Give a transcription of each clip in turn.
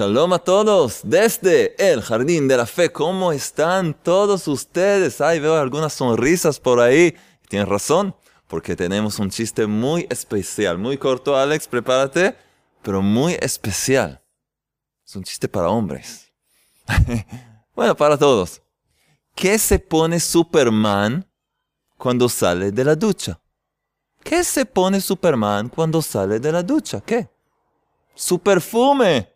Shalom a todos desde el Jardín de la Fe. ¿Cómo están todos ustedes? Ay, veo algunas sonrisas por ahí. Tienes razón, porque tenemos un chiste muy especial. Muy corto, Alex, prepárate, pero muy especial. Es un chiste para hombres. bueno, para todos. ¿Qué se pone Superman cuando sale de la ducha? ¿Qué se pone Superman cuando sale de la ducha? ¿Qué? Su perfume.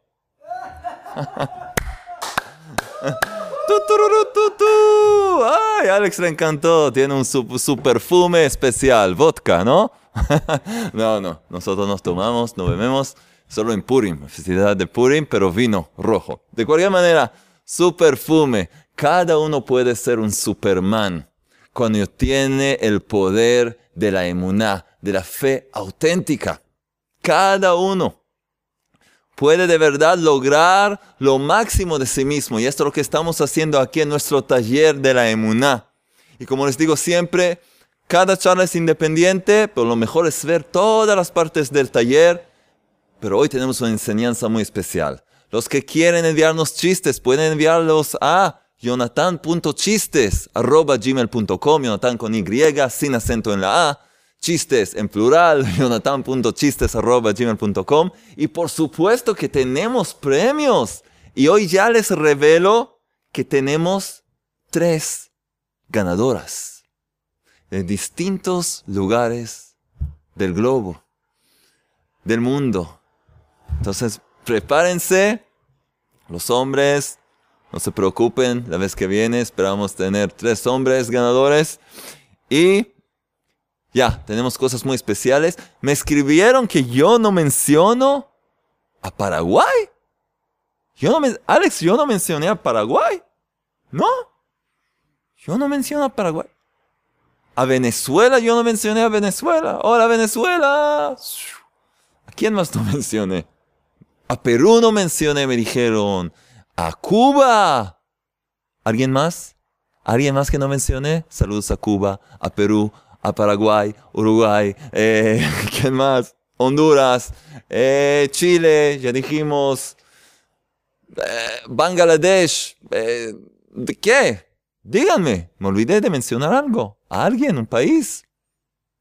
Ay, Alex le encantó. Tiene un su, perfume especial, vodka, ¿no? no, no. Nosotros nos tomamos, no bebemos solo en Purim, festividad de Purim, pero vino rojo. De cualquier manera, su perfume. Cada uno puede ser un Superman cuando tiene el poder de la emuná, de la fe auténtica. Cada uno puede de verdad lograr lo máximo de sí mismo. Y esto es lo que estamos haciendo aquí en nuestro taller de la emuná. Y como les digo siempre, cada charla es independiente, pero lo mejor es ver todas las partes del taller. Pero hoy tenemos una enseñanza muy especial. Los que quieren enviarnos chistes pueden enviarlos a jonathan.chistes.gmail.com, Jonathan con Y, sin acento en la A chistes en plural, jonathan.chistes.gmail.com. Y por supuesto que tenemos premios. Y hoy ya les revelo que tenemos tres ganadoras de distintos lugares del globo, del mundo. Entonces, prepárense, los hombres, no se preocupen, la vez que viene esperamos tener tres hombres ganadores. Y ya, tenemos cosas muy especiales. Me escribieron que yo no menciono a Paraguay. Yo no me, Alex, yo no mencioné a Paraguay. No. Yo no menciono a Paraguay. A Venezuela, yo no mencioné a Venezuela. Hola, Venezuela. ¿A quién más no mencioné? A Perú no mencioné, me dijeron. A Cuba. ¿Alguien más? ¿Alguien más que no mencioné? Saludos a Cuba, a Perú, a Paraguay, Uruguay, eh, ¿quién más? Honduras, eh, Chile, ya dijimos, eh, Bangladesh, ¿de qué? Díganme, me olvidé de mencionar algo, a alguien, un país.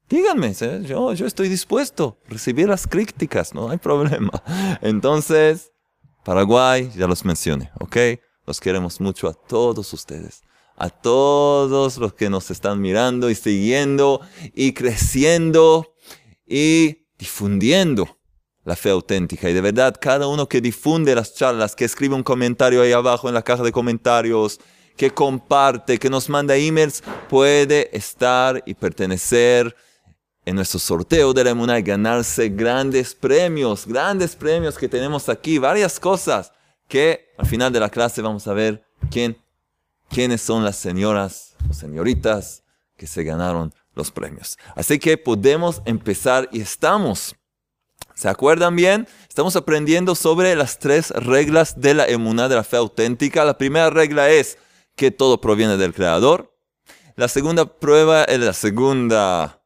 Díganme, yo, yo estoy dispuesto a recibir las críticas, no hay problema. Entonces, Paraguay, ya los mencioné, ¿ok? Los queremos mucho a todos ustedes a todos los que nos están mirando y siguiendo y creciendo y difundiendo la fe auténtica. Y de verdad, cada uno que difunde las charlas, que escribe un comentario ahí abajo en la caja de comentarios, que comparte, que nos manda emails, puede estar y pertenecer en nuestro sorteo de la Emuná y ganarse grandes premios, grandes premios que tenemos aquí, varias cosas que al final de la clase vamos a ver quién quiénes son las señoras o señoritas que se ganaron los premios. Así que podemos empezar y estamos. ¿Se acuerdan bien? Estamos aprendiendo sobre las tres reglas de la emuná de la fe auténtica. La primera regla es que todo proviene del Creador. La segunda prueba, la segunda,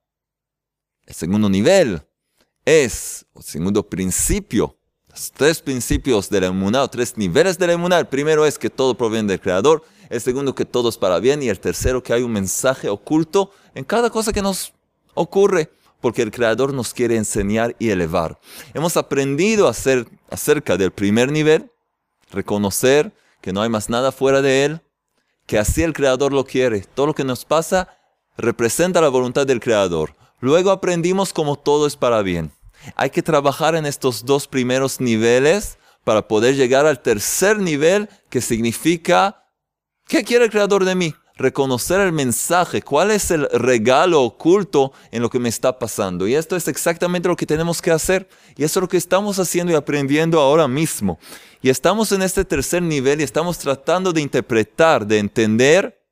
el segundo nivel es, el segundo principio, tres principios de la emuná, o tres niveles de la emuná. Primero es que todo proviene del Creador el segundo que todo es para bien y el tercero que hay un mensaje oculto en cada cosa que nos ocurre, porque el Creador nos quiere enseñar y elevar. Hemos aprendido a hacer acerca del primer nivel, reconocer que no hay más nada fuera de Él, que así el Creador lo quiere. Todo lo que nos pasa representa la voluntad del Creador. Luego aprendimos cómo todo es para bien. Hay que trabajar en estos dos primeros niveles para poder llegar al tercer nivel que significa ¿Qué quiere el Creador de mí? Reconocer el mensaje, cuál es el regalo oculto en lo que me está pasando. Y esto es exactamente lo que tenemos que hacer. Y eso es lo que estamos haciendo y aprendiendo ahora mismo. Y estamos en este tercer nivel y estamos tratando de interpretar, de entender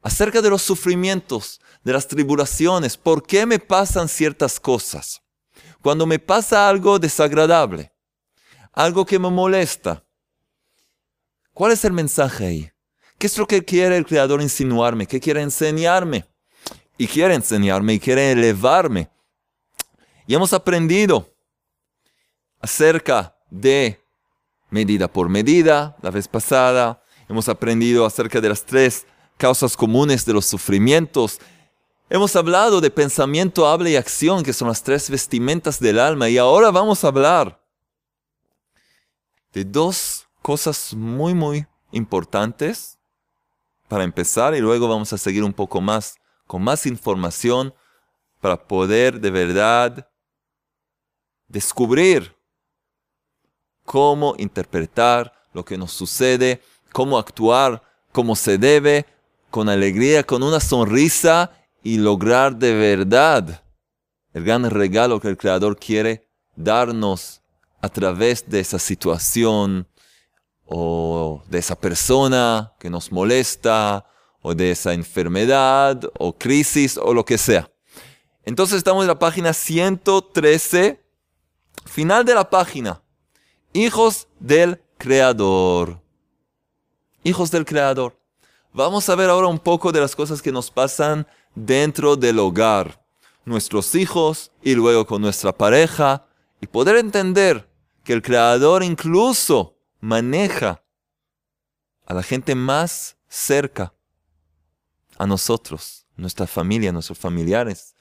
acerca de los sufrimientos, de las tribulaciones, por qué me pasan ciertas cosas. Cuando me pasa algo desagradable, algo que me molesta, ¿cuál es el mensaje ahí? ¿Qué es lo que quiere el Creador insinuarme? ¿Qué quiere enseñarme? Y quiere enseñarme y quiere elevarme. Y hemos aprendido acerca de medida por medida, la vez pasada. Hemos aprendido acerca de las tres causas comunes de los sufrimientos. Hemos hablado de pensamiento, habla y acción, que son las tres vestimentas del alma. Y ahora vamos a hablar de dos cosas muy, muy importantes para empezar y luego vamos a seguir un poco más con más información para poder de verdad descubrir cómo interpretar lo que nos sucede, cómo actuar como se debe, con alegría, con una sonrisa y lograr de verdad el gran regalo que el Creador quiere darnos a través de esa situación o de esa persona que nos molesta o de esa enfermedad o crisis o lo que sea. Entonces estamos en la página 113, final de la página. Hijos del Creador. Hijos del Creador. Vamos a ver ahora un poco de las cosas que nos pasan dentro del hogar. Nuestros hijos y luego con nuestra pareja. Y poder entender que el Creador incluso maneja a la gente más cerca a nosotros, nuestra familia, nuestros familiares,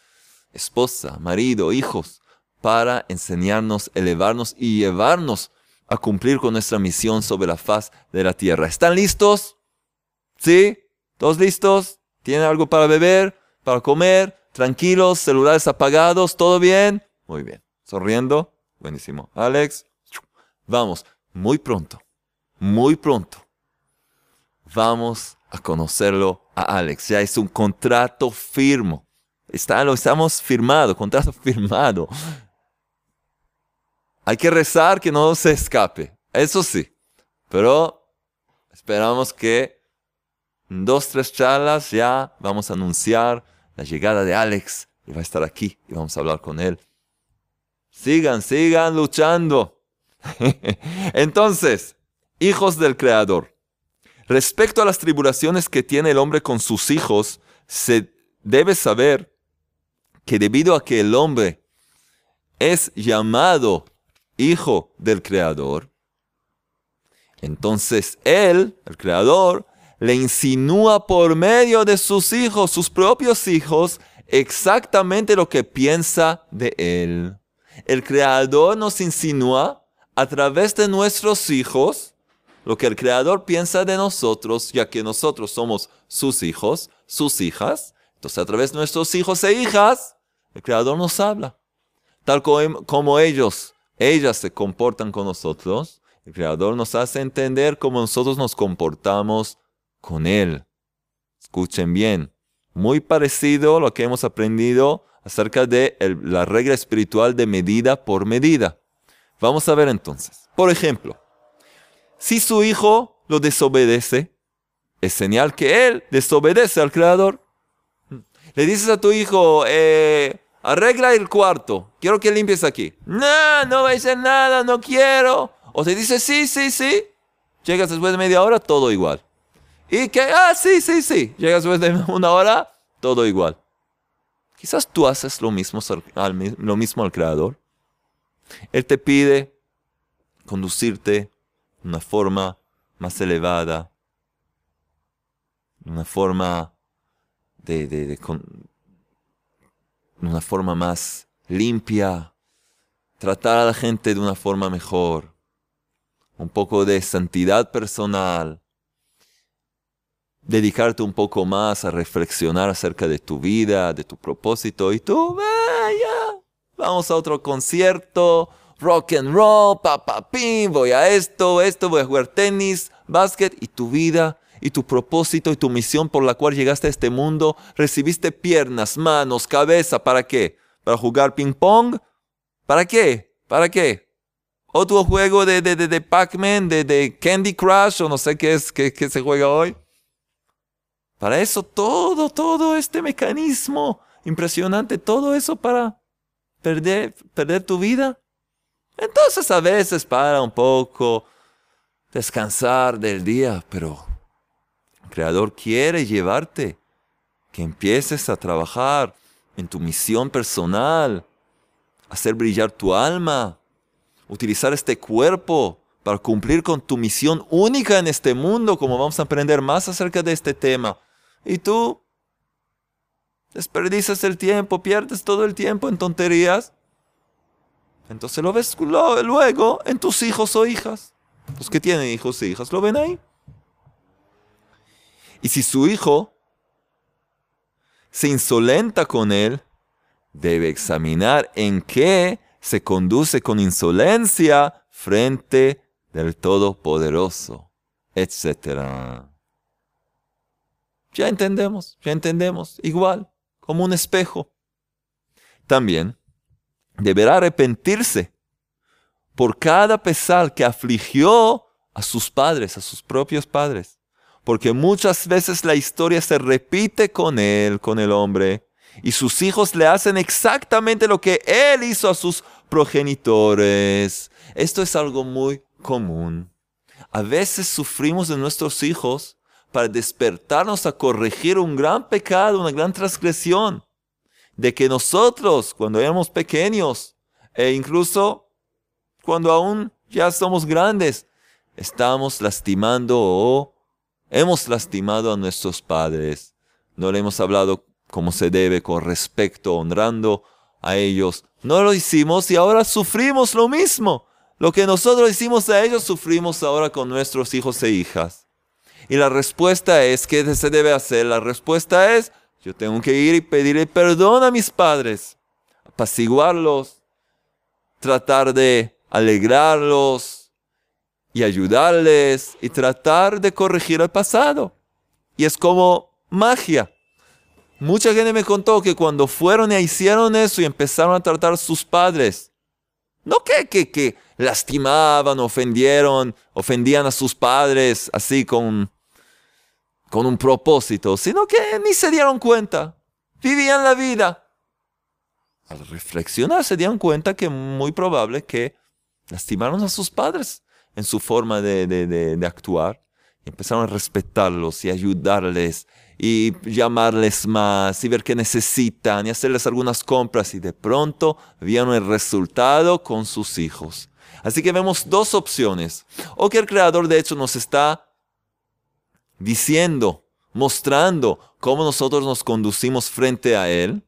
esposa, marido, hijos, para enseñarnos, elevarnos y llevarnos a cumplir con nuestra misión sobre la faz de la tierra. ¿Están listos? ¿Sí? ¿Todos listos? ¿Tienen algo para beber? ¿Para comer? ¿Tranquilos? ¿Celulares apagados? ¿Todo bien? Muy bien. ¿Sonriendo? Buenísimo. Alex, vamos, muy pronto, muy pronto, vamos a conocerlo a Alex. Ya es un contrato firmo. Está, lo estamos firmado, contrato firmado. Hay que rezar que no se escape. Eso sí. Pero esperamos que en dos, tres charlas ya vamos a anunciar la llegada de Alex. Y va a estar aquí y vamos a hablar con él. Sigan, sigan luchando. Entonces, hijos del Creador. Respecto a las tribulaciones que tiene el hombre con sus hijos, se debe saber que debido a que el hombre es llamado hijo del Creador, entonces Él, el Creador, le insinúa por medio de sus hijos, sus propios hijos, exactamente lo que piensa de Él. El Creador nos insinúa a través de nuestros hijos lo que el Creador piensa de nosotros, ya que nosotros somos sus hijos, sus hijas. Entonces a través de nuestros hijos e hijas, el Creador nos habla. Tal como, ellos, ellas se comportan con nosotros, el Creador nos hace entender cómo nosotros nos comportamos con Él. Escuchen bien, muy parecido a lo que hemos aprendido acerca de la regla espiritual de medida por medida. Vamos a ver entonces. Por ejemplo, si su hijo lo desobedece, es señal que él desobedece al Creador. Le dices a tu hijo, eh, arregla el cuarto, quiero que limpies aquí. No, no va a nada, no quiero. O te dice, sí, sí, sí. Llegas después de media hora, todo igual. Y que, ah, sí, sí, sí. Llegas después de una hora, todo igual. Quizás tú haces lo mismo, lo mismo al Creador. Él te pide conducirte de una forma más elevada, una forma de, de, una forma más limpia, tratar a la gente de una forma mejor, un poco de santidad personal, dedicarte un poco más a reflexionar acerca de tu vida, de tu propósito, y tú, vaya, vamos a otro concierto, rock and roll, pa, pa, pim, voy a esto, esto, voy a jugar tenis, básquet, y tu vida, y tu propósito, y tu misión por la cual llegaste a este mundo, recibiste piernas, manos, cabeza, ¿para qué? ¿Para jugar ping pong? ¿Para qué? ¿Para qué? Otro juego de, de, de, Pac-Man, de, de, Candy Crush, o no sé qué es que, que se juega hoy. Para eso todo, todo este mecanismo impresionante, todo eso para perder, perder tu vida. Entonces a veces para un poco descansar del día, pero el Creador quiere llevarte, que empieces a trabajar en tu misión personal, hacer brillar tu alma, utilizar este cuerpo para cumplir con tu misión única en este mundo, como vamos a aprender más acerca de este tema. Y tú desperdicias el tiempo, pierdes todo el tiempo en tonterías. Entonces lo ves luego en tus hijos o hijas. Los que tienen hijos e hijas lo ven ahí. Y si su hijo se insolenta con él, debe examinar en qué se conduce con insolencia frente del Todopoderoso, etc. Ya entendemos, ya entendemos, igual, como un espejo. También deberá arrepentirse por cada pesar que afligió a sus padres, a sus propios padres. Porque muchas veces la historia se repite con él, con el hombre, y sus hijos le hacen exactamente lo que él hizo a sus progenitores. Esto es algo muy común. A veces sufrimos de nuestros hijos para despertarnos a corregir un gran pecado, una gran transgresión, de que nosotros, cuando éramos pequeños, e incluso cuando aún ya somos grandes, estamos lastimando o hemos lastimado a nuestros padres. No le hemos hablado como se debe, con respeto, honrando a ellos. No lo hicimos y ahora sufrimos lo mismo. Lo que nosotros hicimos a ellos, sufrimos ahora con nuestros hijos e hijas. Y la respuesta es, ¿qué se debe hacer? La respuesta es, yo tengo que ir y pedirle perdón a mis padres, apaciguarlos, tratar de alegrarlos y ayudarles y tratar de corregir el pasado. Y es como magia. Mucha gente me contó que cuando fueron y hicieron eso y empezaron a tratar a sus padres, no que, que, que lastimaban, ofendieron, ofendían a sus padres así con, con un propósito, sino que ni se dieron cuenta, vivían la vida. Al reflexionar se dieron cuenta que muy probable que lastimaron a sus padres en su forma de, de, de actuar. Empezaron a respetarlos y ayudarles y llamarles más y ver qué necesitan y hacerles algunas compras y de pronto vieron el resultado con sus hijos. Así que vemos dos opciones. O que el creador de hecho nos está diciendo, mostrando cómo nosotros nos conducimos frente a Él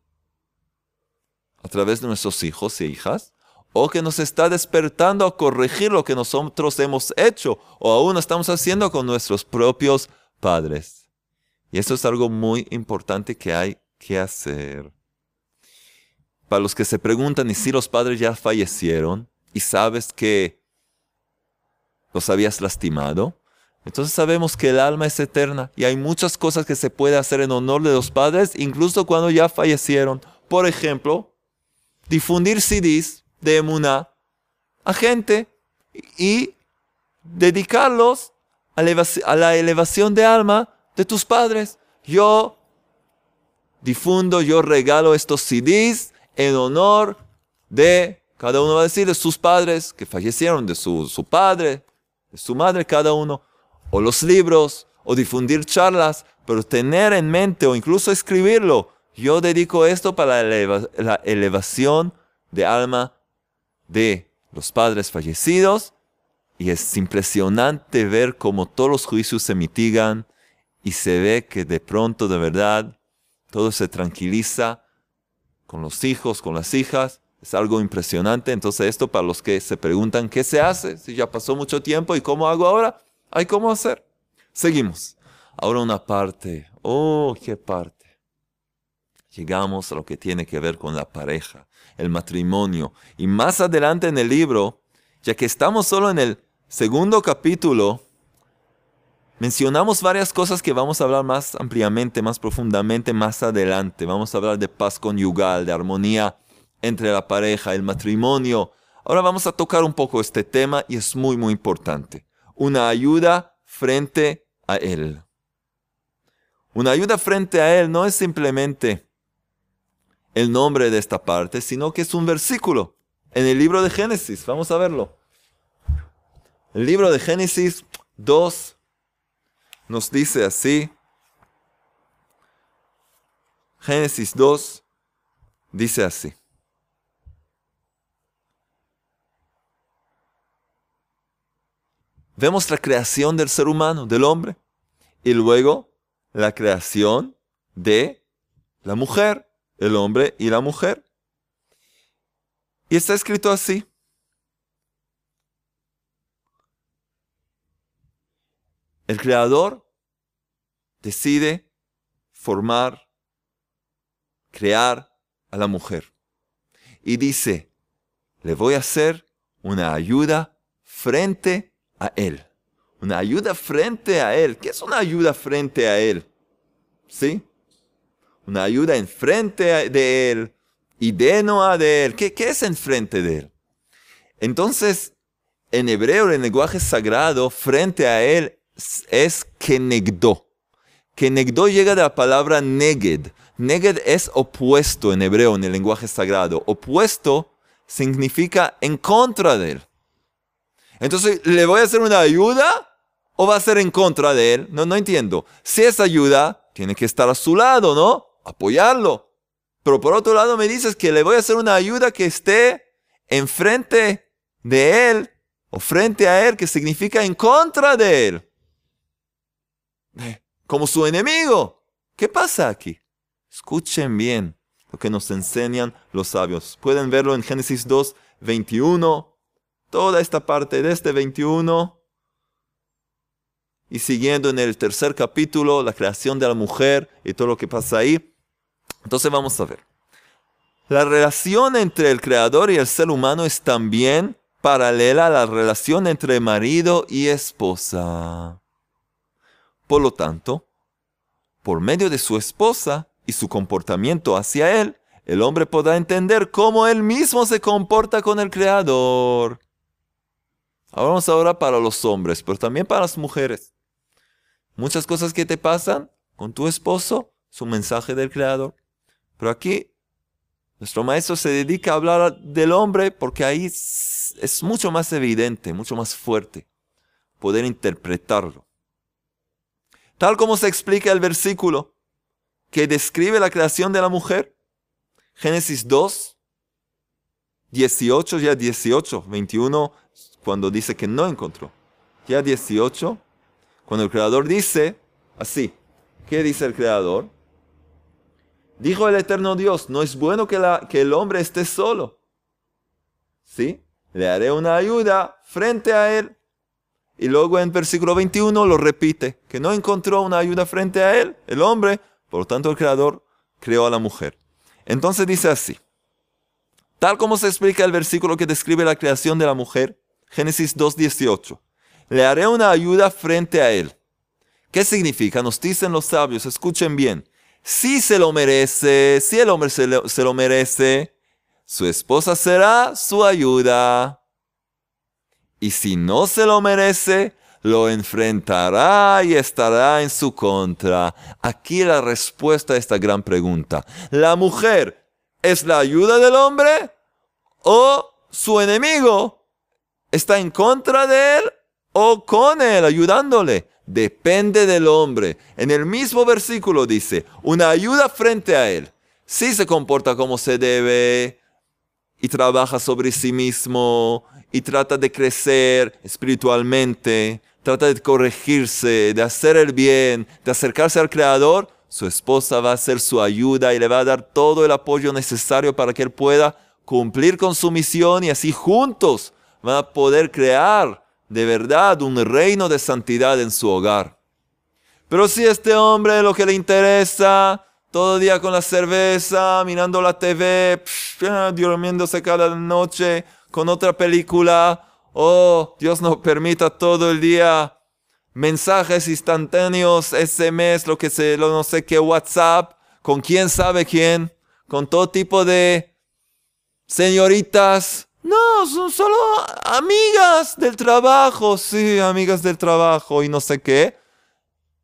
a través de nuestros hijos e hijas, o que nos está despertando a corregir lo que nosotros hemos hecho o aún estamos haciendo con nuestros propios padres. Y esto es algo muy importante que hay que hacer. Para los que se preguntan, ¿y si los padres ya fallecieron y sabes que los habías lastimado? Entonces sabemos que el alma es eterna y hay muchas cosas que se puede hacer en honor de los padres, incluso cuando ya fallecieron. Por ejemplo, difundir CDs de Emuná a gente y dedicarlos a la elevación de alma de tus padres. Yo difundo, yo regalo estos CDs en honor de, cada uno va a decir, de sus padres que fallecieron, de su, su padre, de su madre, cada uno, o los libros, o difundir charlas, pero tener en mente o incluso escribirlo. Yo dedico esto para la elevación de alma de los padres fallecidos y es impresionante ver cómo todos los juicios se mitigan y se ve que de pronto, de verdad, todo se tranquiliza con los hijos, con las hijas. Es algo impresionante. Entonces esto para los que se preguntan qué se hace, si ya pasó mucho tiempo y cómo hago ahora, hay cómo hacer. Seguimos. Ahora una parte. Oh, qué parte. Llegamos a lo que tiene que ver con la pareja, el matrimonio. Y más adelante en el libro, ya que estamos solo en el segundo capítulo, Mencionamos varias cosas que vamos a hablar más ampliamente, más profundamente más adelante. Vamos a hablar de paz conyugal, de armonía entre la pareja, el matrimonio. Ahora vamos a tocar un poco este tema y es muy, muy importante. Una ayuda frente a Él. Una ayuda frente a Él no es simplemente el nombre de esta parte, sino que es un versículo en el libro de Génesis. Vamos a verlo. El libro de Génesis 2, nos dice así. Génesis 2 dice así. Vemos la creación del ser humano, del hombre, y luego la creación de la mujer, el hombre y la mujer. Y está escrito así. El creador decide formar, crear a la mujer. Y dice, le voy a hacer una ayuda frente a él. Una ayuda frente a él. ¿Qué es una ayuda frente a él? ¿Sí? Una ayuda enfrente de él y de de él. ¿Qué, qué es enfrente de él? Entonces, en hebreo, el lenguaje sagrado, frente a él es kenegdo. Kenegdo llega de la palabra neged. Neged es opuesto en hebreo, en el lenguaje sagrado. Opuesto significa en contra de él. Entonces, ¿le voy a hacer una ayuda o va a ser en contra de él? No, no entiendo. Si es ayuda, tiene que estar a su lado, ¿no? Apoyarlo. Pero por otro lado me dices que le voy a hacer una ayuda que esté enfrente de él o frente a él, que significa en contra de él. Como su enemigo. ¿Qué pasa aquí? Escuchen bien lo que nos enseñan los sabios. Pueden verlo en Génesis 2, 21. Toda esta parte de este 21. Y siguiendo en el tercer capítulo, la creación de la mujer y todo lo que pasa ahí. Entonces vamos a ver. La relación entre el creador y el ser humano es también paralela a la relación entre marido y esposa. Por lo tanto, por medio de su esposa y su comportamiento hacia él, el hombre podrá entender cómo él mismo se comporta con el Creador. Ahora vamos ahora para los hombres, pero también para las mujeres. Muchas cosas que te pasan con tu esposo, es un mensaje del Creador. Pero aquí nuestro maestro se dedica a hablar del hombre porque ahí es mucho más evidente, mucho más fuerte poder interpretarlo. Tal como se explica el versículo que describe la creación de la mujer, Génesis 2, 18, ya 18, 21, cuando dice que no encontró. Ya 18, cuando el Creador dice así, ¿qué dice el Creador? Dijo el eterno Dios, no es bueno que, la, que el hombre esté solo. ¿Sí? Le haré una ayuda frente a él. Y luego en versículo 21 lo repite, que no encontró una ayuda frente a él, el hombre, por lo tanto el Creador creó a la mujer. Entonces dice así, tal como se explica el versículo que describe la creación de la mujer, Génesis 2.18, le haré una ayuda frente a él. ¿Qué significa? Nos dicen los sabios, escuchen bien, si se lo merece, si el hombre se lo, se lo merece, su esposa será su ayuda y si no se lo merece, lo enfrentará y estará en su contra. Aquí la respuesta a esta gran pregunta. ¿La mujer es la ayuda del hombre o su enemigo está en contra de él o con él, ayudándole? Depende del hombre. En el mismo versículo dice, una ayuda frente a él. Si se comporta como se debe y trabaja sobre sí mismo y trata de crecer espiritualmente, trata de corregirse, de hacer el bien, de acercarse al Creador, su esposa va a ser su ayuda y le va a dar todo el apoyo necesario para que él pueda cumplir con su misión y así juntos van a poder crear de verdad un reino de santidad en su hogar. Pero si este hombre lo que le interesa, todo día con la cerveza, mirando la TV, durmiéndose cada noche, con otra película. Oh, Dios nos permita todo el día mensajes instantáneos, SMS, lo que sé, lo no sé qué, WhatsApp, con quién sabe quién, con todo tipo de señoritas. No, son solo amigas del trabajo, sí, amigas del trabajo y no sé qué.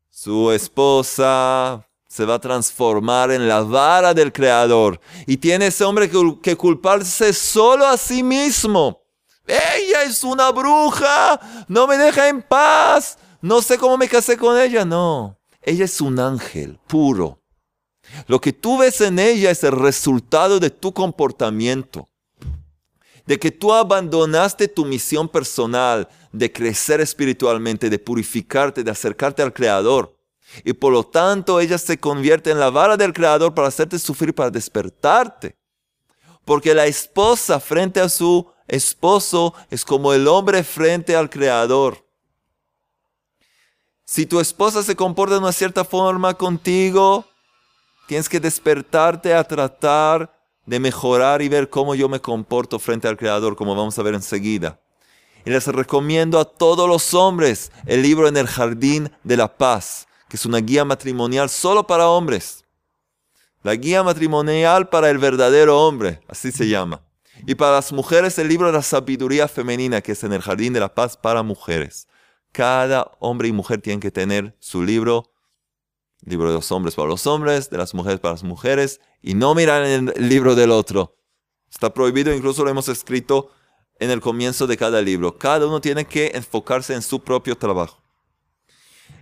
Su esposa se va a transformar en la vara del Creador. Y tiene ese hombre que, culparse solo a sí mismo. Ella es una bruja, no me deja en paz, no sé cómo me casé con ella. No, ella es un ángel puro. Lo que tú ves en ella es el resultado de tu comportamiento. De que tú abandonaste tu misión personal de crecer espiritualmente, de purificarte, de acercarte al Creador. Y por lo tanto ella se convierte en la vara del Creador para hacerte sufrir, para despertarte. Porque la esposa frente a su esposo es como el hombre frente al Creador. Si tu esposa se comporta de una cierta forma contigo, tienes que despertarte a tratar de mejorar y ver cómo yo me comporto frente al Creador, como vamos a ver enseguida. Y les recomiendo a todos los hombres el libro En el Jardín de la Paz, que es una guía matrimonial solo para hombres. La guía matrimonial para el verdadero hombre, así se llama. Y para las mujeres el libro de la sabiduría femenina, que es En el Jardín de la Paz para mujeres. Cada hombre y mujer tienen que tener su libro, libro de los hombres para los hombres, de las mujeres para las mujeres, y no mirar en el libro del otro. Está prohibido, incluso lo hemos escrito en el comienzo de cada libro. Cada uno tiene que enfocarse en su propio trabajo.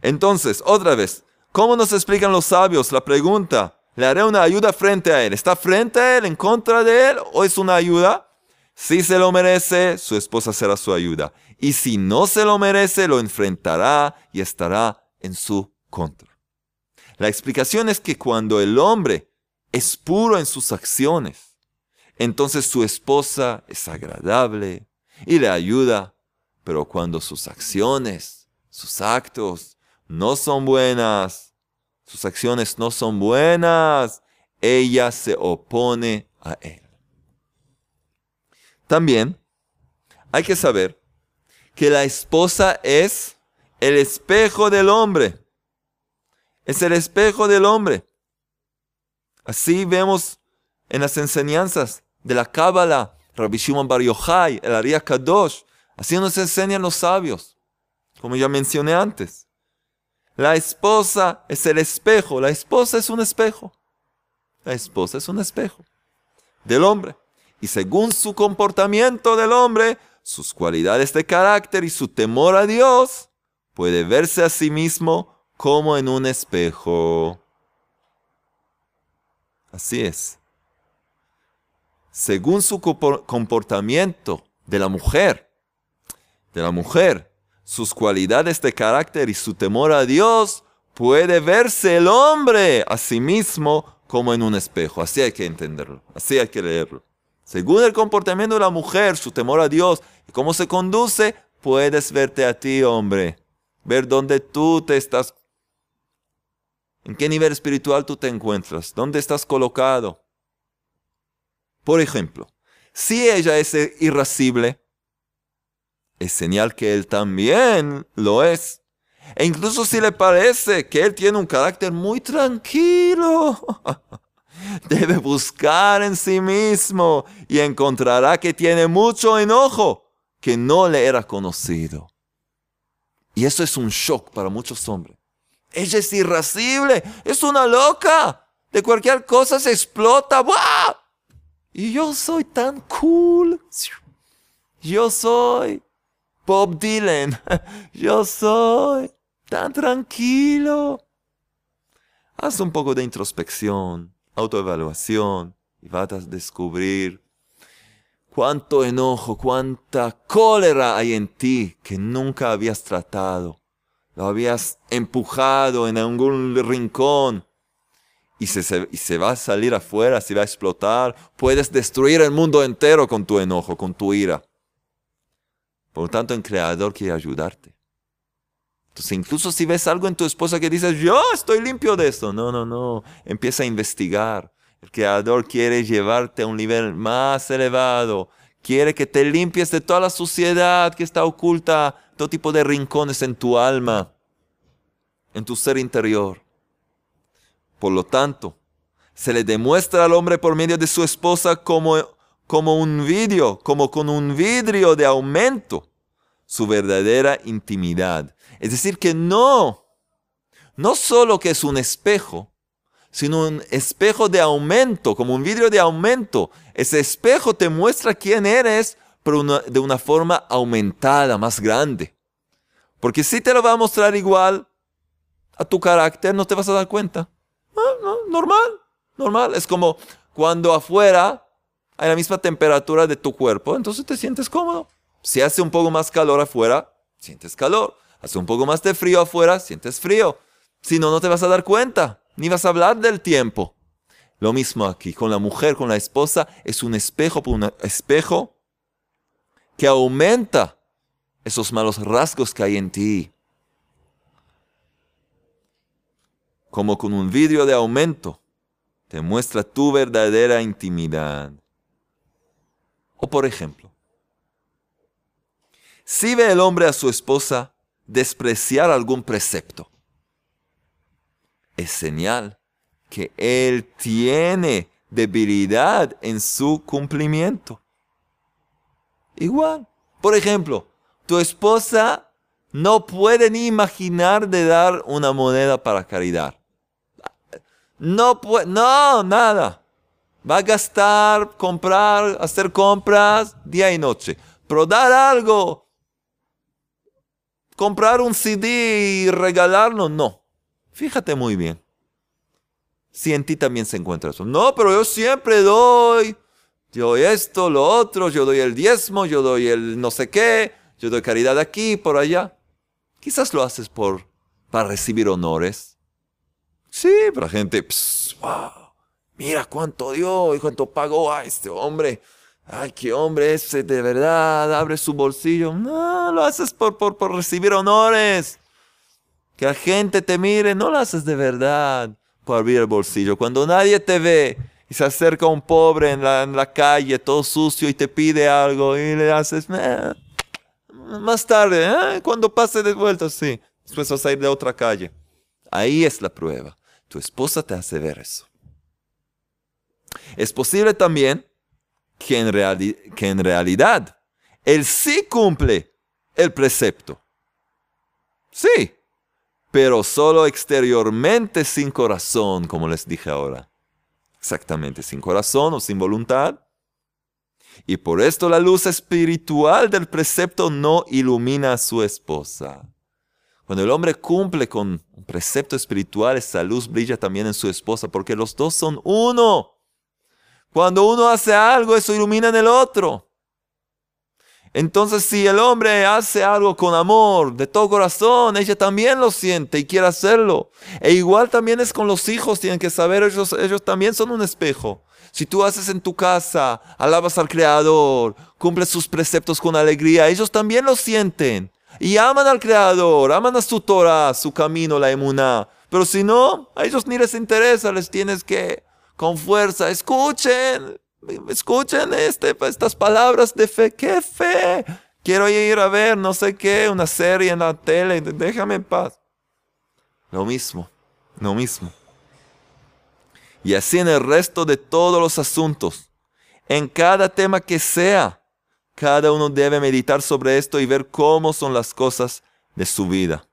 Entonces, otra vez, ¿cómo nos explican los sabios? La pregunta, ¿le haré una ayuda frente a él? ¿Está frente a él, en contra de él o es una ayuda? Si se lo merece, su esposa será su ayuda. Y si no se lo merece, lo enfrentará y estará en su contra. La explicación es que cuando el hombre es puro en sus acciones, entonces su esposa es agradable y le ayuda. Pero cuando sus acciones, sus actos no son buenas, sus acciones no son buenas, ella se opone a él. También hay que saber que la esposa es el espejo del hombre. Es el espejo del hombre. Así vemos en las enseñanzas de la Cábala, Rabbi Shimon Bar Yochai, el Ariya Kadosh. Así nos enseñan los sabios, como ya mencioné antes. La esposa es el espejo, la esposa es un espejo. La esposa es un espejo del hombre y según su comportamiento del hombre, sus cualidades de carácter y su temor a Dios, puede verse a sí mismo como en un espejo. Así es. Según su comportamiento de la mujer, de la mujer, sus cualidades de carácter y su temor a Dios, puede verse el hombre a sí mismo como en un espejo. Así hay que entenderlo, así hay que leerlo. Según el comportamiento de la mujer, su temor a Dios y cómo se conduce, puedes verte a ti, hombre. Ver dónde tú te estás, en qué nivel espiritual tú te encuentras, dónde estás colocado. Por ejemplo, si ella es irascible, es señal que él también lo es. E incluso si le parece que él tiene un carácter muy tranquilo, debe buscar en sí mismo y encontrará que tiene mucho enojo que no le era conocido. Y eso es un shock para muchos hombres. Ella es irascible, es una loca. De cualquier cosa se explota. Y yo soy tan cool. Yo soy Bob Dylan. Yo soy tan tranquilo. Haz un poco de introspección autoevaluación y vas a descubrir cuánto enojo, cuánta cólera hay en ti que nunca habías tratado. Lo habías empujado en algún rincón y se, y se va a salir afuera, se va a explotar. Puedes destruir el mundo entero con tu enojo, con tu ira. Por lo tanto, el Creador quiere ayudarte. Entonces, incluso si ves algo en tu esposa que dices, yo estoy limpio de esto. No, no, no. Empieza a investigar. El Creador quiere llevarte a un nivel más elevado. Quiere que te limpies de toda la suciedad que está oculta, todo tipo de rincones en tu alma, en tu ser interior. Por lo tanto, se le demuestra al hombre por medio de su esposa como, como un vidrio, como con un vidrio de aumento, su verdadera intimidad. Es decir, que no, no solo que es un espejo, sino un espejo de aumento, como un vidrio de aumento. Ese espejo te muestra quién eres, pero de una forma aumentada, más grande. Porque si te lo va a mostrar igual a tu carácter, no te vas a dar cuenta. Ah, normal, normal. Es como cuando afuera hay la misma temperatura de tu cuerpo, entonces te sientes cómodo. Si hace un poco más calor afuera, sientes calor. Hace un poco más de frío afuera, sientes frío. Si no, no te vas a dar cuenta, ni vas a hablar del tiempo. Lo mismo aquí, con la mujer, con la esposa, es un espejo, un espejo que aumenta esos malos rasgos que hay en ti. Como con un vidrio de aumento, te muestra tu verdadera intimidad. O por ejemplo, si ve el hombre a su esposa despreciar algún precepto, es señal que él tiene debilidad en su cumplimiento. Igual, por ejemplo, tu esposa no puede ni imaginar de dar una moneda para caridad. No puede, no, nada. Va a gastar, comprar, hacer compras día y noche. Pero dar algo, comprar un CD y regalarlo, no. Fíjate muy bien. Si en ti también se encuentra eso. No, pero yo siempre doy. Yo doy esto, lo otro, yo doy el diezmo, yo doy el no sé qué, yo doy caridad aquí, por allá. Quizás lo haces por, para recibir honores. Sí, pero la gente, wow, mira cuánto dio y cuánto pagó a este hombre. Ay, qué hombre ese, de verdad, abre su bolsillo. No, lo haces por, por, por recibir honores. Que la gente te mire, no lo haces de verdad por abrir el bolsillo. Cuando nadie te ve y se acerca un pobre en la, en la calle, todo sucio, y te pide algo y le haces, más tarde, ¿eh? cuando pase de vuelta, sí. Después vas a ir de otra calle. Ahí es la prueba. Tu esposa te hace ver eso. Es posible también que en, que en realidad él sí cumple el precepto. Sí, pero solo exteriormente sin corazón, como les dije ahora. Exactamente, sin corazón o sin voluntad. Y por esto la luz espiritual del precepto no ilumina a su esposa. Cuando el hombre cumple con un precepto espiritual, esa luz brilla también en su esposa, porque los dos son uno. Cuando uno hace algo, eso ilumina en el otro. Entonces, si el hombre hace algo con amor, de todo corazón, ella también lo siente y quiere hacerlo. E igual también es con los hijos, tienen que saber, ellos, ellos también son un espejo. Si tú haces en tu casa, alabas al Creador, cumples sus preceptos con alegría, ellos también lo sienten. Y aman al Creador, aman a su Torah, su camino, la emuná. Pero si no, a ellos ni les interesa, les tienes que, con fuerza, escuchen, escuchen este, estas palabras de fe. ¿Qué fe? Quiero ir a ver no sé qué, una serie en la tele, déjame en paz. Lo mismo, lo mismo. Y así en el resto de todos los asuntos, en cada tema que sea, cada uno debe meditar sobre esto y ver cómo son las cosas de su vida.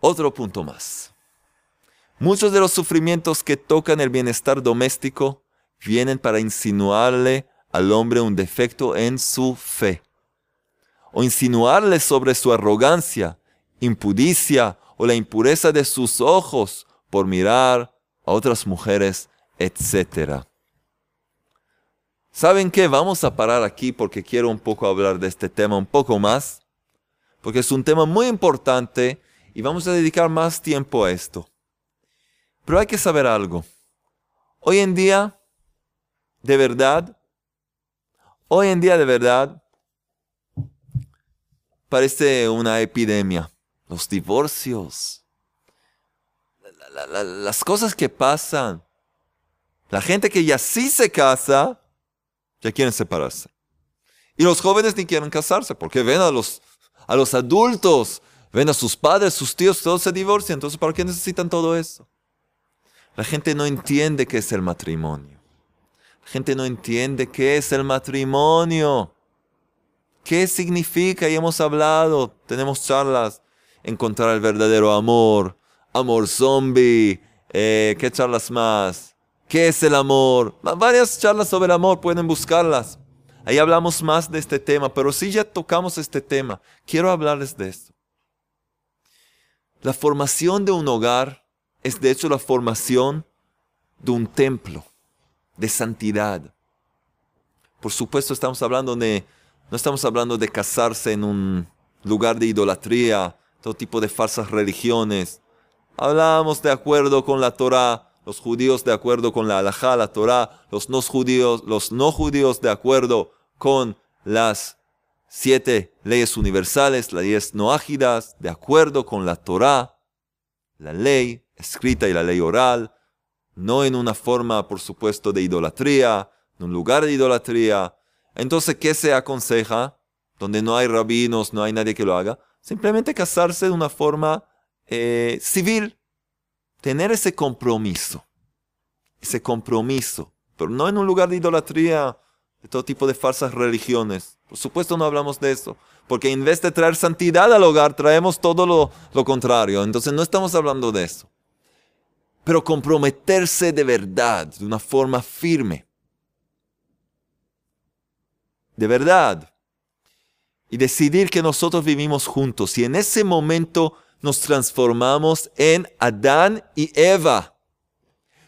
Otro punto más. Muchos de los sufrimientos que tocan el bienestar doméstico vienen para insinuarle al hombre un defecto en su fe, o insinuarle sobre su arrogancia, impudicia o la impureza de sus ojos por mirar a otras mujeres, etc. ¿Saben qué? Vamos a parar aquí porque quiero un poco hablar de este tema un poco más, porque es un tema muy importante y vamos a dedicar más tiempo a esto. Pero hay que saber algo. Hoy en día, de verdad, hoy en día de verdad, parece una epidemia. Los divorcios, las cosas que pasan. La gente que ya sí se casa, ya quieren separarse. Y los jóvenes ni quieren casarse porque ven a los, a los adultos, ven a sus padres, sus tíos, todos se divorcian. Entonces, ¿para qué necesitan todo eso? La gente no entiende qué es el matrimonio. La gente no entiende qué es el matrimonio. ¿Qué significa? Y hemos hablado, tenemos charlas, encontrar el verdadero amor, amor zombie, eh, ¿qué charlas más? ¿Qué es el amor? Varias charlas sobre el amor, pueden buscarlas. Ahí hablamos más de este tema, pero si ya tocamos este tema, quiero hablarles de esto. La formación de un hogar es de hecho la formación de un templo de santidad. Por supuesto estamos hablando de, no estamos hablando de casarse en un lugar de idolatría, todo tipo de falsas religiones. Hablamos de acuerdo con la Torah, los judíos de acuerdo con la halajá, la Torah, los no judíos, los no judíos de acuerdo con las siete leyes universales, las diez no ágidas, de acuerdo con la Torah, la ley escrita y la ley oral, no en una forma, por supuesto, de idolatría, en un lugar de idolatría. Entonces, ¿qué se aconseja? Donde no hay rabinos, no hay nadie que lo haga. Simplemente casarse de una forma eh, civil. Tener ese compromiso. Ese compromiso. Pero no en un lugar de idolatría, de todo tipo de falsas religiones. Por supuesto no hablamos de eso. Porque en vez de traer santidad al hogar, traemos todo lo, lo contrario. Entonces no estamos hablando de eso pero comprometerse de verdad, de una forma firme. De verdad. Y decidir que nosotros vivimos juntos. Y en ese momento nos transformamos en Adán y Eva.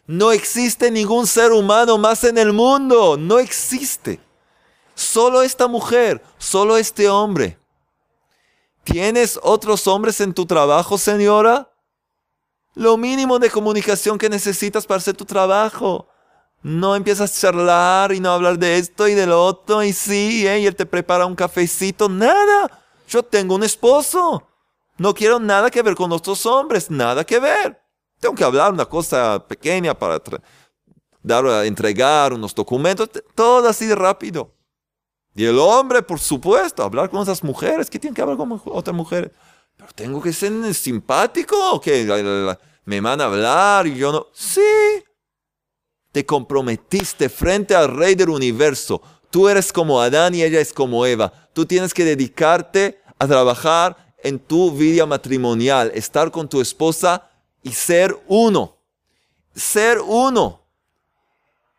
No existe ningún ser humano más en el mundo. No existe. Solo esta mujer, solo este hombre. ¿Tienes otros hombres en tu trabajo, señora? Lo mínimo de comunicación que necesitas para hacer tu trabajo. No empiezas a charlar y no hablar de esto y de lo otro y sí, ¿eh? y él te prepara un cafecito. Nada. Yo tengo un esposo. No quiero nada que ver con otros hombres, nada que ver. Tengo que hablar una cosa pequeña para dar a entregar unos documentos, todo así de rápido. Y el hombre, por supuesto, hablar con otras mujeres. ¿Qué tiene que hablar con otras mujeres? Pero tengo que ser simpático, que me van a hablar y yo no. Sí. Te comprometiste frente al Rey del universo. Tú eres como Adán y ella es como Eva. Tú tienes que dedicarte a trabajar en tu vida matrimonial, estar con tu esposa y ser uno. Ser uno.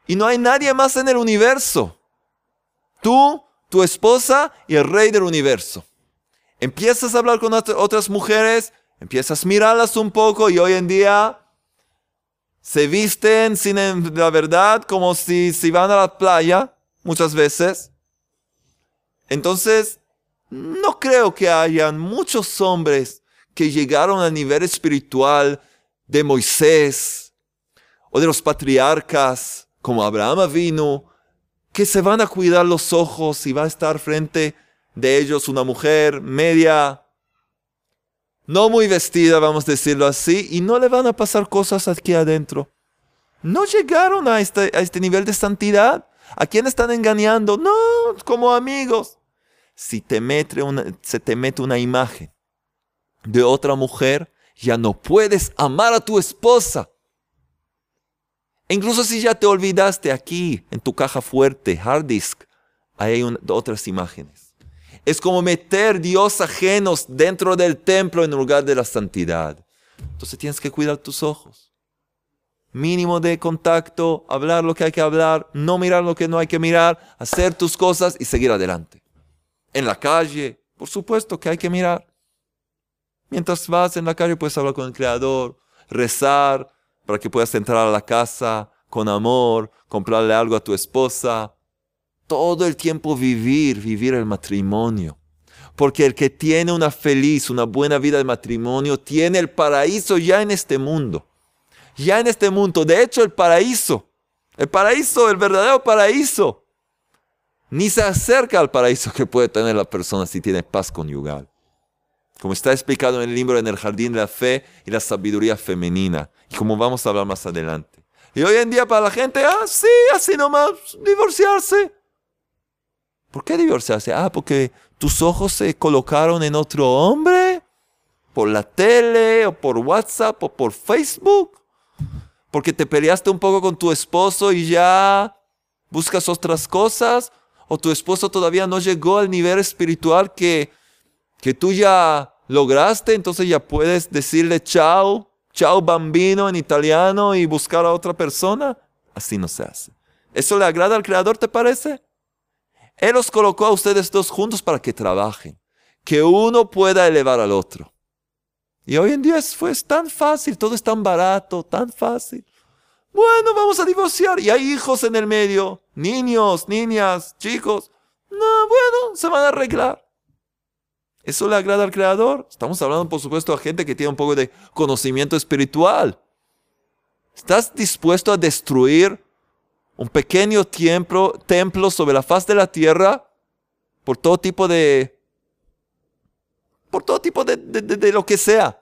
Y no hay nadie más en el universo. Tú, tu esposa y el Rey del universo empiezas a hablar con otras mujeres, empiezas a mirarlas un poco y hoy en día se visten sin la verdad como si, si van a la playa muchas veces. Entonces, no creo que hayan muchos hombres que llegaron al nivel espiritual de Moisés o de los patriarcas como Abraham vino, que se van a cuidar los ojos y va a estar frente de ellos una mujer media, no muy vestida, vamos a decirlo así, y no le van a pasar cosas aquí adentro. No llegaron a este, a este nivel de santidad. ¿A quién están engañando? No, como amigos. Si te mete una, se te mete una imagen de otra mujer, ya no puedes amar a tu esposa. incluso si ya te olvidaste aquí, en tu caja fuerte, hard disk, hay otras imágenes. Es como meter dios ajenos dentro del templo en lugar de la santidad. Entonces tienes que cuidar tus ojos. Mínimo de contacto, hablar lo que hay que hablar, no mirar lo que no hay que mirar, hacer tus cosas y seguir adelante. En la calle, por supuesto que hay que mirar. Mientras vas en la calle puedes hablar con el Creador, rezar para que puedas entrar a la casa con amor, comprarle algo a tu esposa, todo el tiempo vivir, vivir el matrimonio. Porque el que tiene una feliz, una buena vida de matrimonio, tiene el paraíso ya en este mundo. Ya en este mundo. De hecho, el paraíso, el paraíso, el verdadero paraíso, ni se acerca al paraíso que puede tener la persona si tiene paz conyugal. Como está explicado en el libro En el Jardín de la Fe y la Sabiduría Femenina. Y como vamos a hablar más adelante. Y hoy en día para la gente, ah, sí, así nomás, divorciarse. ¿Por qué divorciarse? Ah, porque tus ojos se colocaron en otro hombre. Por la tele, o por WhatsApp, o por Facebook. Porque te peleaste un poco con tu esposo y ya buscas otras cosas. O tu esposo todavía no llegó al nivel espiritual que, que tú ya lograste. Entonces ya puedes decirle chao, chao bambino en italiano y buscar a otra persona. Así no se hace. ¿Eso le agrada al Creador, te parece? Él los colocó a ustedes dos juntos para que trabajen, que uno pueda elevar al otro. Y hoy en día es, tan fácil, todo es tan barato, tan fácil. Bueno, vamos a divorciar. Y hay hijos en el medio, niños, niñas, chicos. No, bueno, se van a arreglar. ¿Eso le agrada al Creador? Estamos hablando, por supuesto, a gente que tiene un poco de conocimiento espiritual. ¿Estás dispuesto a destruir un pequeño templo, templo sobre la faz de la tierra por todo tipo de... por todo tipo de, de lo que sea?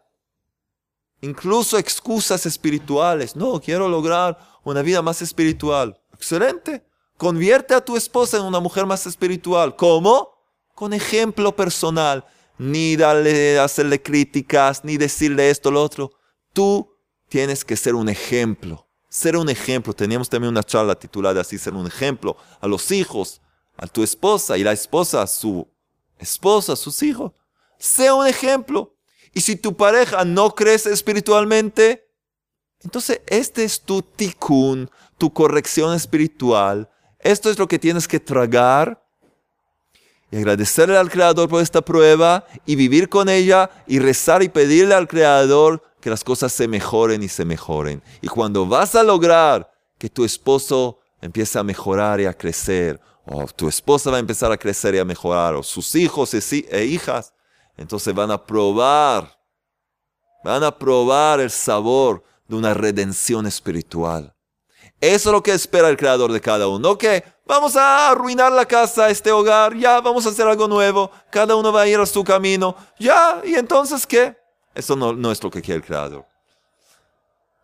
Incluso excusas espirituales. No, quiero lograr una vida más espiritual. Excelente. Convierte a tu esposa en una mujer más espiritual. ¿Cómo? Con ejemplo personal ni darle, hacerle críticas, ni decirle esto, lo otro. Tú tienes que ser un ejemplo. Ser un ejemplo. Teníamos también una charla titulada así, ser un ejemplo a los hijos, a tu esposa y la esposa a su esposa, a sus hijos. Sea un ejemplo. Y si tu pareja no crece espiritualmente, entonces este es tu tikkun, tu corrección espiritual. Esto es lo que tienes que tragar y agradecerle al Creador por esta prueba y vivir con ella y rezar y pedirle al Creador que las cosas se mejoren y se mejoren. Y cuando vas a lograr que tu esposo empiece a mejorar y a crecer, o tu esposa va a empezar a crecer y a mejorar, o sus hijos e hijas, entonces van a probar, van a probar el sabor de una redención espiritual. Eso es lo que espera el creador de cada uno. que vamos a arruinar la casa, este hogar, ya vamos a hacer algo nuevo, cada uno va a ir a su camino, ya, y entonces qué? Eso no, no es lo que quiere el creador.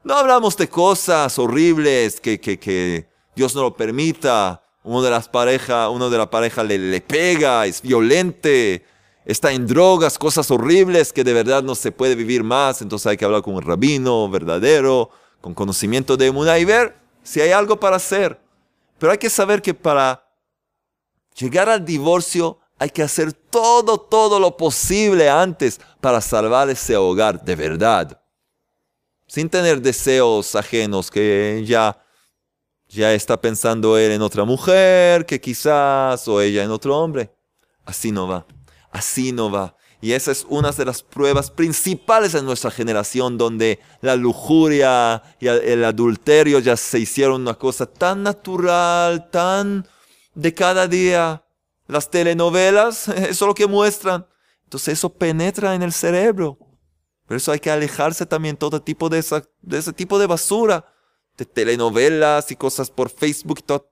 No hablamos de cosas horribles que, que, que Dios no lo permita. Uno de las parejas, uno de la pareja le, le pega, es violente, está en drogas, cosas horribles que de verdad no se puede vivir más. Entonces hay que hablar con un rabino verdadero, con conocimiento de Emuná y ver si hay algo para hacer. Pero hay que saber que para llegar al divorcio hay que hacer todo, todo lo posible antes para salvar ese hogar de verdad. Sin tener deseos ajenos que ya, ya está pensando él en otra mujer, que quizás, o ella en otro hombre. Así no va. Así no va. Y esa es una de las pruebas principales en nuestra generación, donde la lujuria y el adulterio ya se hicieron una cosa tan natural, tan de cada día. Las telenovelas, eso es lo que muestran. Entonces eso penetra en el cerebro. Por eso hay que alejarse también todo tipo de, de ese tipo de basura, de telenovelas y cosas por Facebook, toda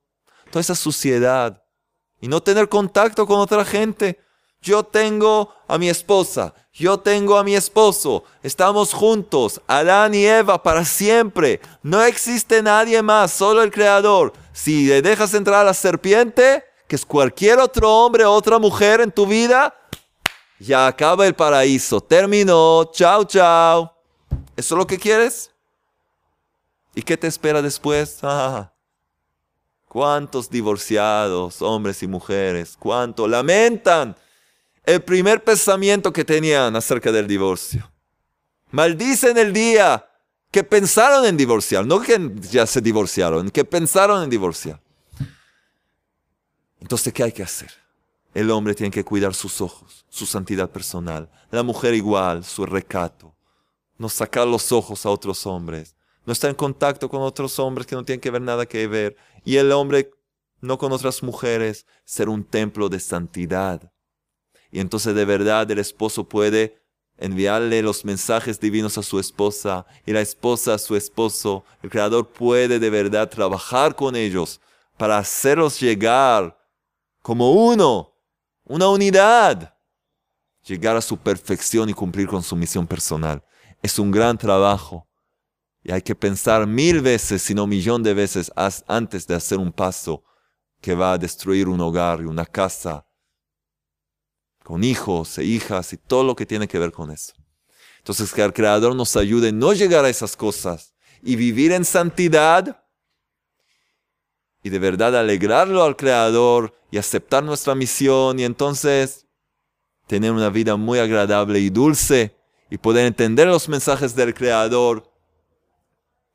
esa suciedad. Y no tener contacto con otra gente yo tengo a mi esposa, yo tengo a mi esposo, estamos juntos, Adán y Eva para siempre. No existe nadie más, solo el Creador. Si le dejas entrar a la serpiente, que es cualquier otro hombre o otra mujer en tu vida, ya acaba el paraíso. Terminó. Chao, chao. ¿Eso es lo que quieres? ¿Y qué te espera después? Ah, ¿Cuántos divorciados, hombres y mujeres, cuánto lamentan? el primer pensamiento que tenían acerca del divorcio. Maldicen el día que pensaron en divorciar, no que ya se divorciaron, que pensaron en divorciar. Entonces, ¿qué hay que hacer? El hombre tiene que cuidar sus ojos, su santidad personal. La mujer igual, su recato. No sacar los ojos a otros hombres. No estar en contacto con otros hombres que no tienen que ver nada que ver. Y el hombre, no con otras mujeres, ser un templo de santidad. Y entonces de verdad el esposo puede enviarle los mensajes divinos a su esposa y la esposa a su esposo. El Creador puede de verdad trabajar con ellos para hacerlos llegar como uno, una unidad, llegar a su perfección y cumplir con su misión personal. Es un gran trabajo y hay que pensar mil veces, si no millón de veces, antes de hacer un paso que va a destruir un hogar y una casa con hijos e hijas y todo lo que tiene que ver con eso. Entonces, que el Creador nos ayude a no llegar a esas cosas y vivir en santidad de verdad alegrarlo al Creador y aceptar nuestra misión y entonces tener una vida muy agradable y dulce y poder entender los mensajes del Creador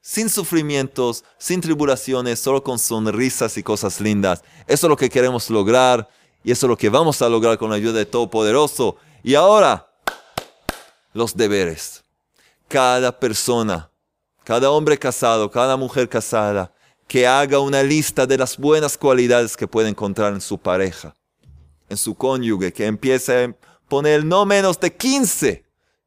sin sufrimientos, sin tribulaciones, solo con sonrisas y cosas lindas. Eso es lo que queremos lograr y eso es lo que vamos a lograr con la ayuda de Todopoderoso. Y ahora, los deberes. Cada persona, cada hombre casado, cada mujer casada, que haga una lista de las buenas cualidades que puede encontrar en su pareja, en su cónyuge, que empiece a poner no menos de 15,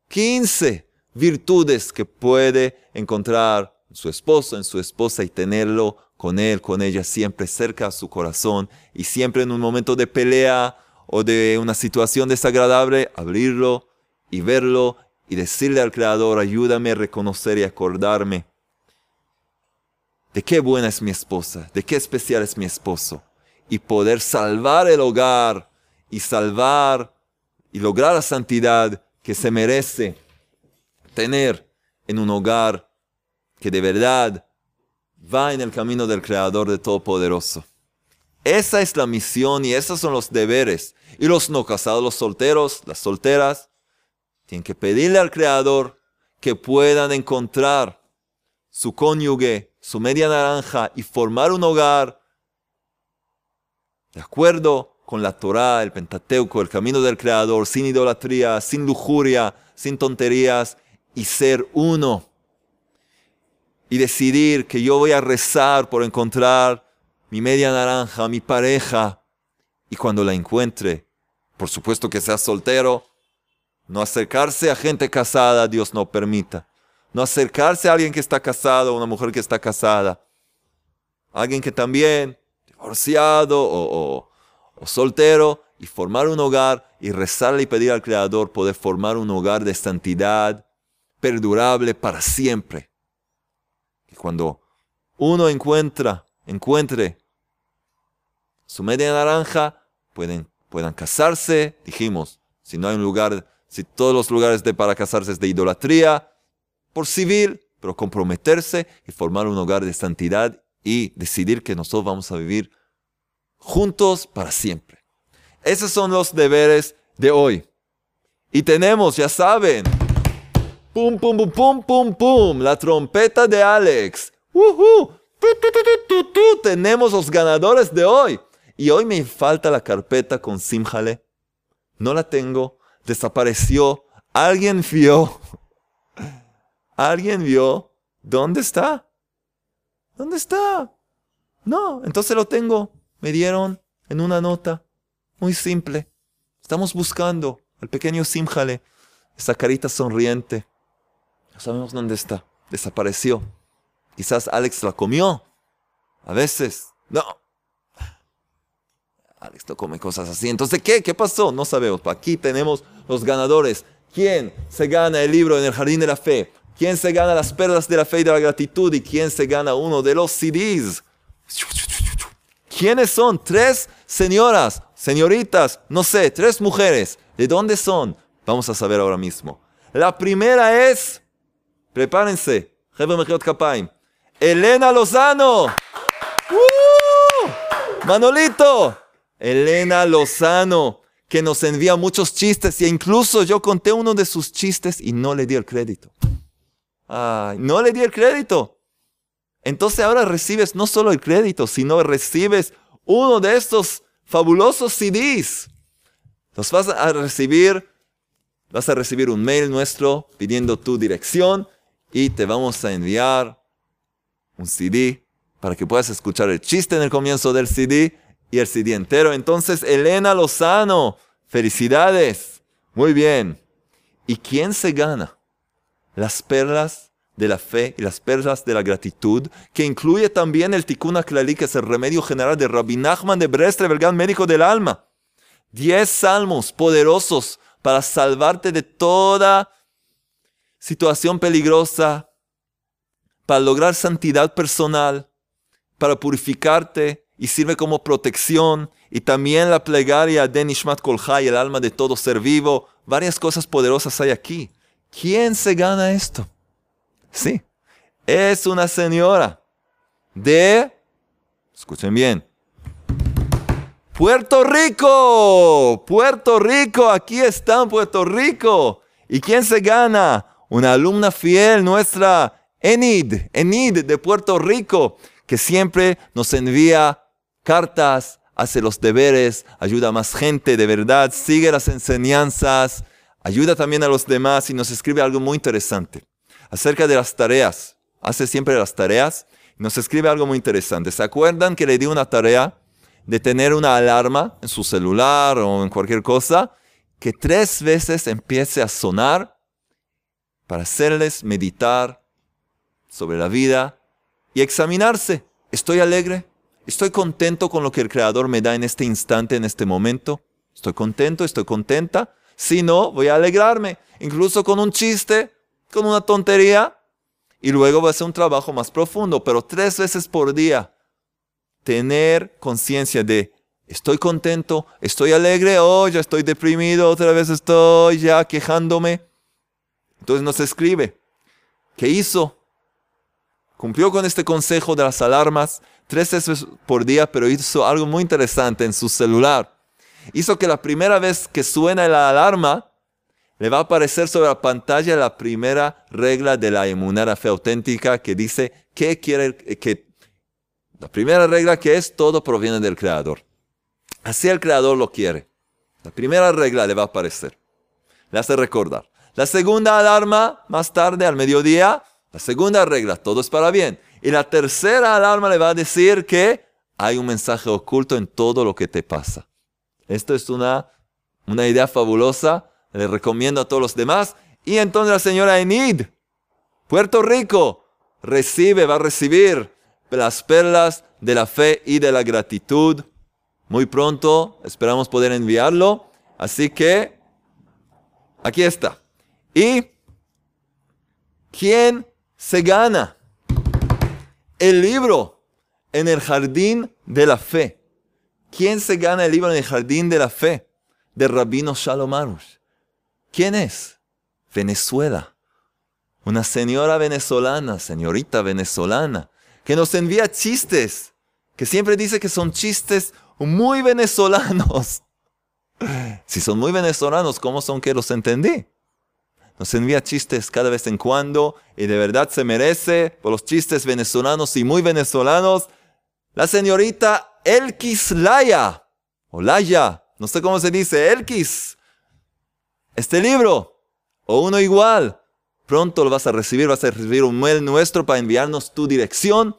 15 virtudes que puede encontrar en su esposo, en su esposa y tenerlo con él, con ella, siempre cerca a su corazón y siempre en un momento de pelea o de una situación desagradable, abrirlo y verlo y decirle al Creador, ayúdame a reconocer y acordarme de qué buena es mi esposa, de qué especial es mi esposo, y poder salvar el hogar y salvar y lograr la santidad que se merece tener en un hogar que de verdad va en el camino del Creador de Todopoderoso. Esa es la misión y esos son los deberes. Y los no casados, los solteros, las solteras, tienen que pedirle al Creador que puedan encontrar su cónyuge, su media naranja y formar un hogar de acuerdo con la Torah, el Pentateuco, el camino del Creador, sin idolatría, sin lujuria, sin tonterías y ser uno. Y decidir que yo voy a rezar por encontrar mi media naranja, mi pareja. Y cuando la encuentre, por supuesto que sea soltero, no acercarse a gente casada, Dios no permita. No acercarse a alguien que está casado, una mujer que está casada. Alguien que también, divorciado o, o soltero, y formar un hogar y rezarle y pedir al Creador poder formar un hogar de santidad perdurable para siempre. Y cuando uno encuentra, encuentre su media naranja, pueden, puedan casarse, dijimos, si no hay un lugar si todos los lugares de para casarse es de idolatría, por civil, pero comprometerse y formar un hogar de santidad y decidir que nosotros vamos a vivir juntos para siempre. Esos son los deberes de hoy. Y tenemos, ya saben, pum, pum, pum, pum, pum, la trompeta de Alex. Uh tenemos los ganadores de hoy. Y hoy me falta la carpeta con Simjale. No la tengo desapareció. Alguien vio. Alguien vio. ¿Dónde está? ¿Dónde está? No, entonces lo tengo. Me dieron en una nota. Muy simple. Estamos buscando al pequeño Simjale. Esa carita sonriente. No sabemos dónde está. Desapareció. Quizás Alex la comió. A veces. No. Alex no come cosas así. Entonces, ¿qué? ¿Qué pasó? No sabemos. Aquí tenemos los ganadores. ¿Quién se gana el libro en el jardín de la fe? ¿Quién se gana las perlas de la fe y de la gratitud? ¿Y quién se gana uno de los CDs? ¿Quiénes son? Tres señoras, señoritas, no sé, tres mujeres. ¿De dónde son? Vamos a saber ahora mismo. La primera es, prepárense, Elena Lozano. ¡Uh! Manolito, Elena Lozano, que nos envía muchos chistes e incluso yo conté uno de sus chistes y no le di el crédito. No le di el crédito. Entonces ahora recibes no solo el crédito, sino recibes uno de estos fabulosos CDs. Los vas a recibir, vas a recibir un mail nuestro pidiendo tu dirección y te vamos a enviar un CD para que puedas escuchar el chiste en el comienzo del CD y el CD entero. Entonces, Elena Lozano, felicidades. Muy bien. ¿Y quién se gana? Las perlas de la fe y las perlas de la gratitud, que incluye también el Tikkun Klali, que es el remedio general de Rabbi Nachman de Brestre, el gran médico del alma. Diez salmos poderosos para salvarte de toda situación peligrosa, para lograr santidad personal, para purificarte y sirve como protección. Y también la plegaria de Nishmat Kolhai, el alma de todo ser vivo. Varias cosas poderosas hay aquí. ¿Quién se gana esto? Sí, es una señora de, escuchen bien, Puerto Rico. Puerto Rico, aquí está Puerto Rico. ¿Y quién se gana? Una alumna fiel nuestra, Enid, Enid de Puerto Rico, que siempre nos envía cartas, hace los deberes, ayuda a más gente de verdad, sigue las enseñanzas, ayuda también a los demás y nos escribe algo muy interesante acerca de las tareas. hace siempre las tareas, nos escribe algo muy interesante. ¿Se acuerdan que le di una tarea de tener una alarma en su celular o en cualquier cosa que tres veces empiece a sonar para hacerles meditar sobre la vida y examinarse? ¿Estoy alegre? ¿Estoy contento con lo que el Creador me da en este instante, en este momento? ¿Estoy contento? ¿Estoy contenta? Si no, voy a alegrarme, incluso con un chiste, con una tontería, y luego va a ser un trabajo más profundo, pero tres veces por día, tener conciencia de, estoy contento, estoy alegre, oh, ya estoy deprimido, otra vez estoy ya quejándome. Entonces nos escribe, ¿qué hizo? Cumplió con este consejo de las alarmas tres veces por día, pero hizo algo muy interesante en su celular. Hizo que la primera vez que suena la alarma, le va a aparecer sobre la pantalla la primera regla de la emunera fe auténtica que dice que quiere que la primera regla que es todo proviene del creador. Así el creador lo quiere. La primera regla le va a aparecer. Le hace recordar. La segunda alarma, más tarde, al mediodía, la segunda regla, todo es para bien. Y la tercera alarma le va a decir que hay un mensaje oculto en todo lo que te pasa. Esto es una, una idea fabulosa, le recomiendo a todos los demás. Y entonces la señora Enid, Puerto Rico, recibe, va a recibir las perlas de la fe y de la gratitud. Muy pronto esperamos poder enviarlo. Así que aquí está. ¿Y quién se gana el libro en el jardín de la fe. ¿Quién se gana el libro en el jardín de la fe? De Rabino Shalom Arush. ¿Quién es? Venezuela. Una señora venezolana, señorita venezolana, que nos envía chistes, que siempre dice que son chistes muy venezolanos. Si son muy venezolanos, ¿cómo son que los entendí? Nos envía chistes cada vez en cuando y de verdad se merece por los chistes venezolanos y muy venezolanos. La señorita Elkis Laya, o Laya, no sé cómo se dice, Elkis. Este libro, o uno igual, pronto lo vas a recibir, vas a recibir un mail nuestro para enviarnos tu dirección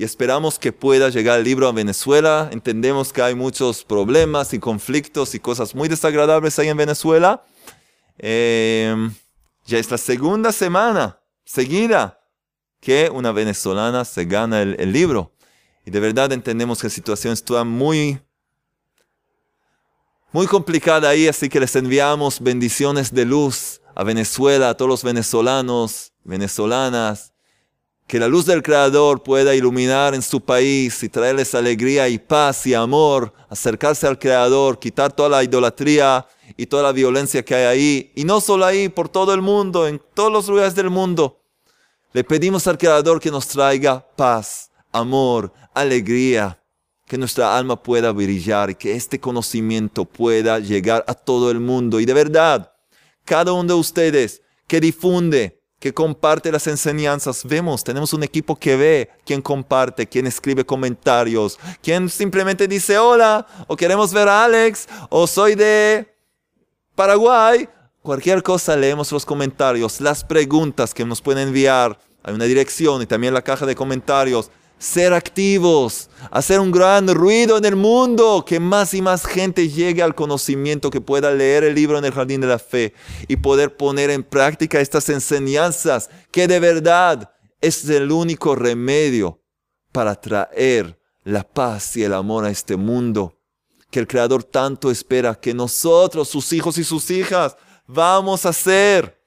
y esperamos que pueda llegar el libro a Venezuela. Entendemos que hay muchos problemas y conflictos y cosas muy desagradables ahí en Venezuela. Em, ya es la segunda semana seguida que una venezolana se gana el, libro. Y de verdad entendemos que la situación está muy, muy complicada ahí, así que les enviamos bendiciones de luz a Venezuela, a todos los venezolanos, venezolanas, que la luz del Creador pueda iluminar en su país y traerles alegría y paz y amor, acercarse al Creador, quitar toda la idolatría y toda la violencia que hay ahí. Y no solo ahí, por todo el mundo, en todos los lugares del mundo. Le pedimos al Creador que nos traiga paz, amor, alegría, que nuestra alma pueda brillar que este conocimiento pueda llegar a todo el mundo. Y de verdad, cada uno de ustedes que difunde, que comparte las enseñanzas, vemos, tenemos un equipo que ve, quien comparte, quien escribe comentarios, quien simplemente dice hola, o queremos ver a Alex, o soy de Paraguay, cualquier cosa leemos los comentarios, las preguntas que nos pueden enviar. Hay una dirección y también la caja de comentarios. Ser activos, hacer un gran ruido en el mundo, que más y más gente llegue al conocimiento, que pueda leer el libro en el jardín de la fe y poder poner en práctica estas enseñanzas, que de verdad es el único remedio para traer la paz y el amor a este mundo que el Creador tanto espera que nosotros, sus hijos y sus hijas, vamos a hacer.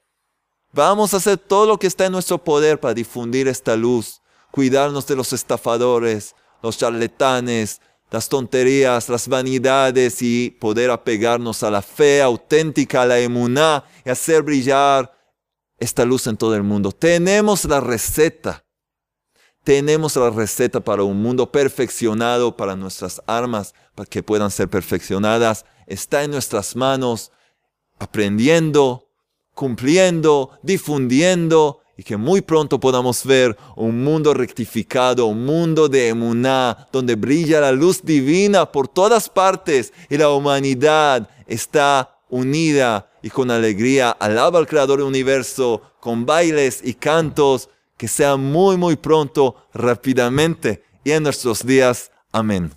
Vamos a hacer todo lo que está en nuestro poder para difundir esta luz, cuidarnos de los estafadores, los charlatanes, las tonterías, las vanidades y poder apegarnos a la fe auténtica, a la emuná y hacer brillar esta luz en todo el mundo. Tenemos la receta tenemos la receta para un mundo perfeccionado, para nuestras armas, para que puedan ser perfeccionadas. Está en nuestras manos, aprendiendo, cumpliendo, difundiendo, y que muy pronto podamos ver un mundo rectificado, un mundo de emuná, donde brilla la luz divina por todas partes y la humanidad está unida y con alegría alaba al Creador del universo, con bailes y cantos que sea muy, muy pronto, rápidamente y en nuestros días. Amén.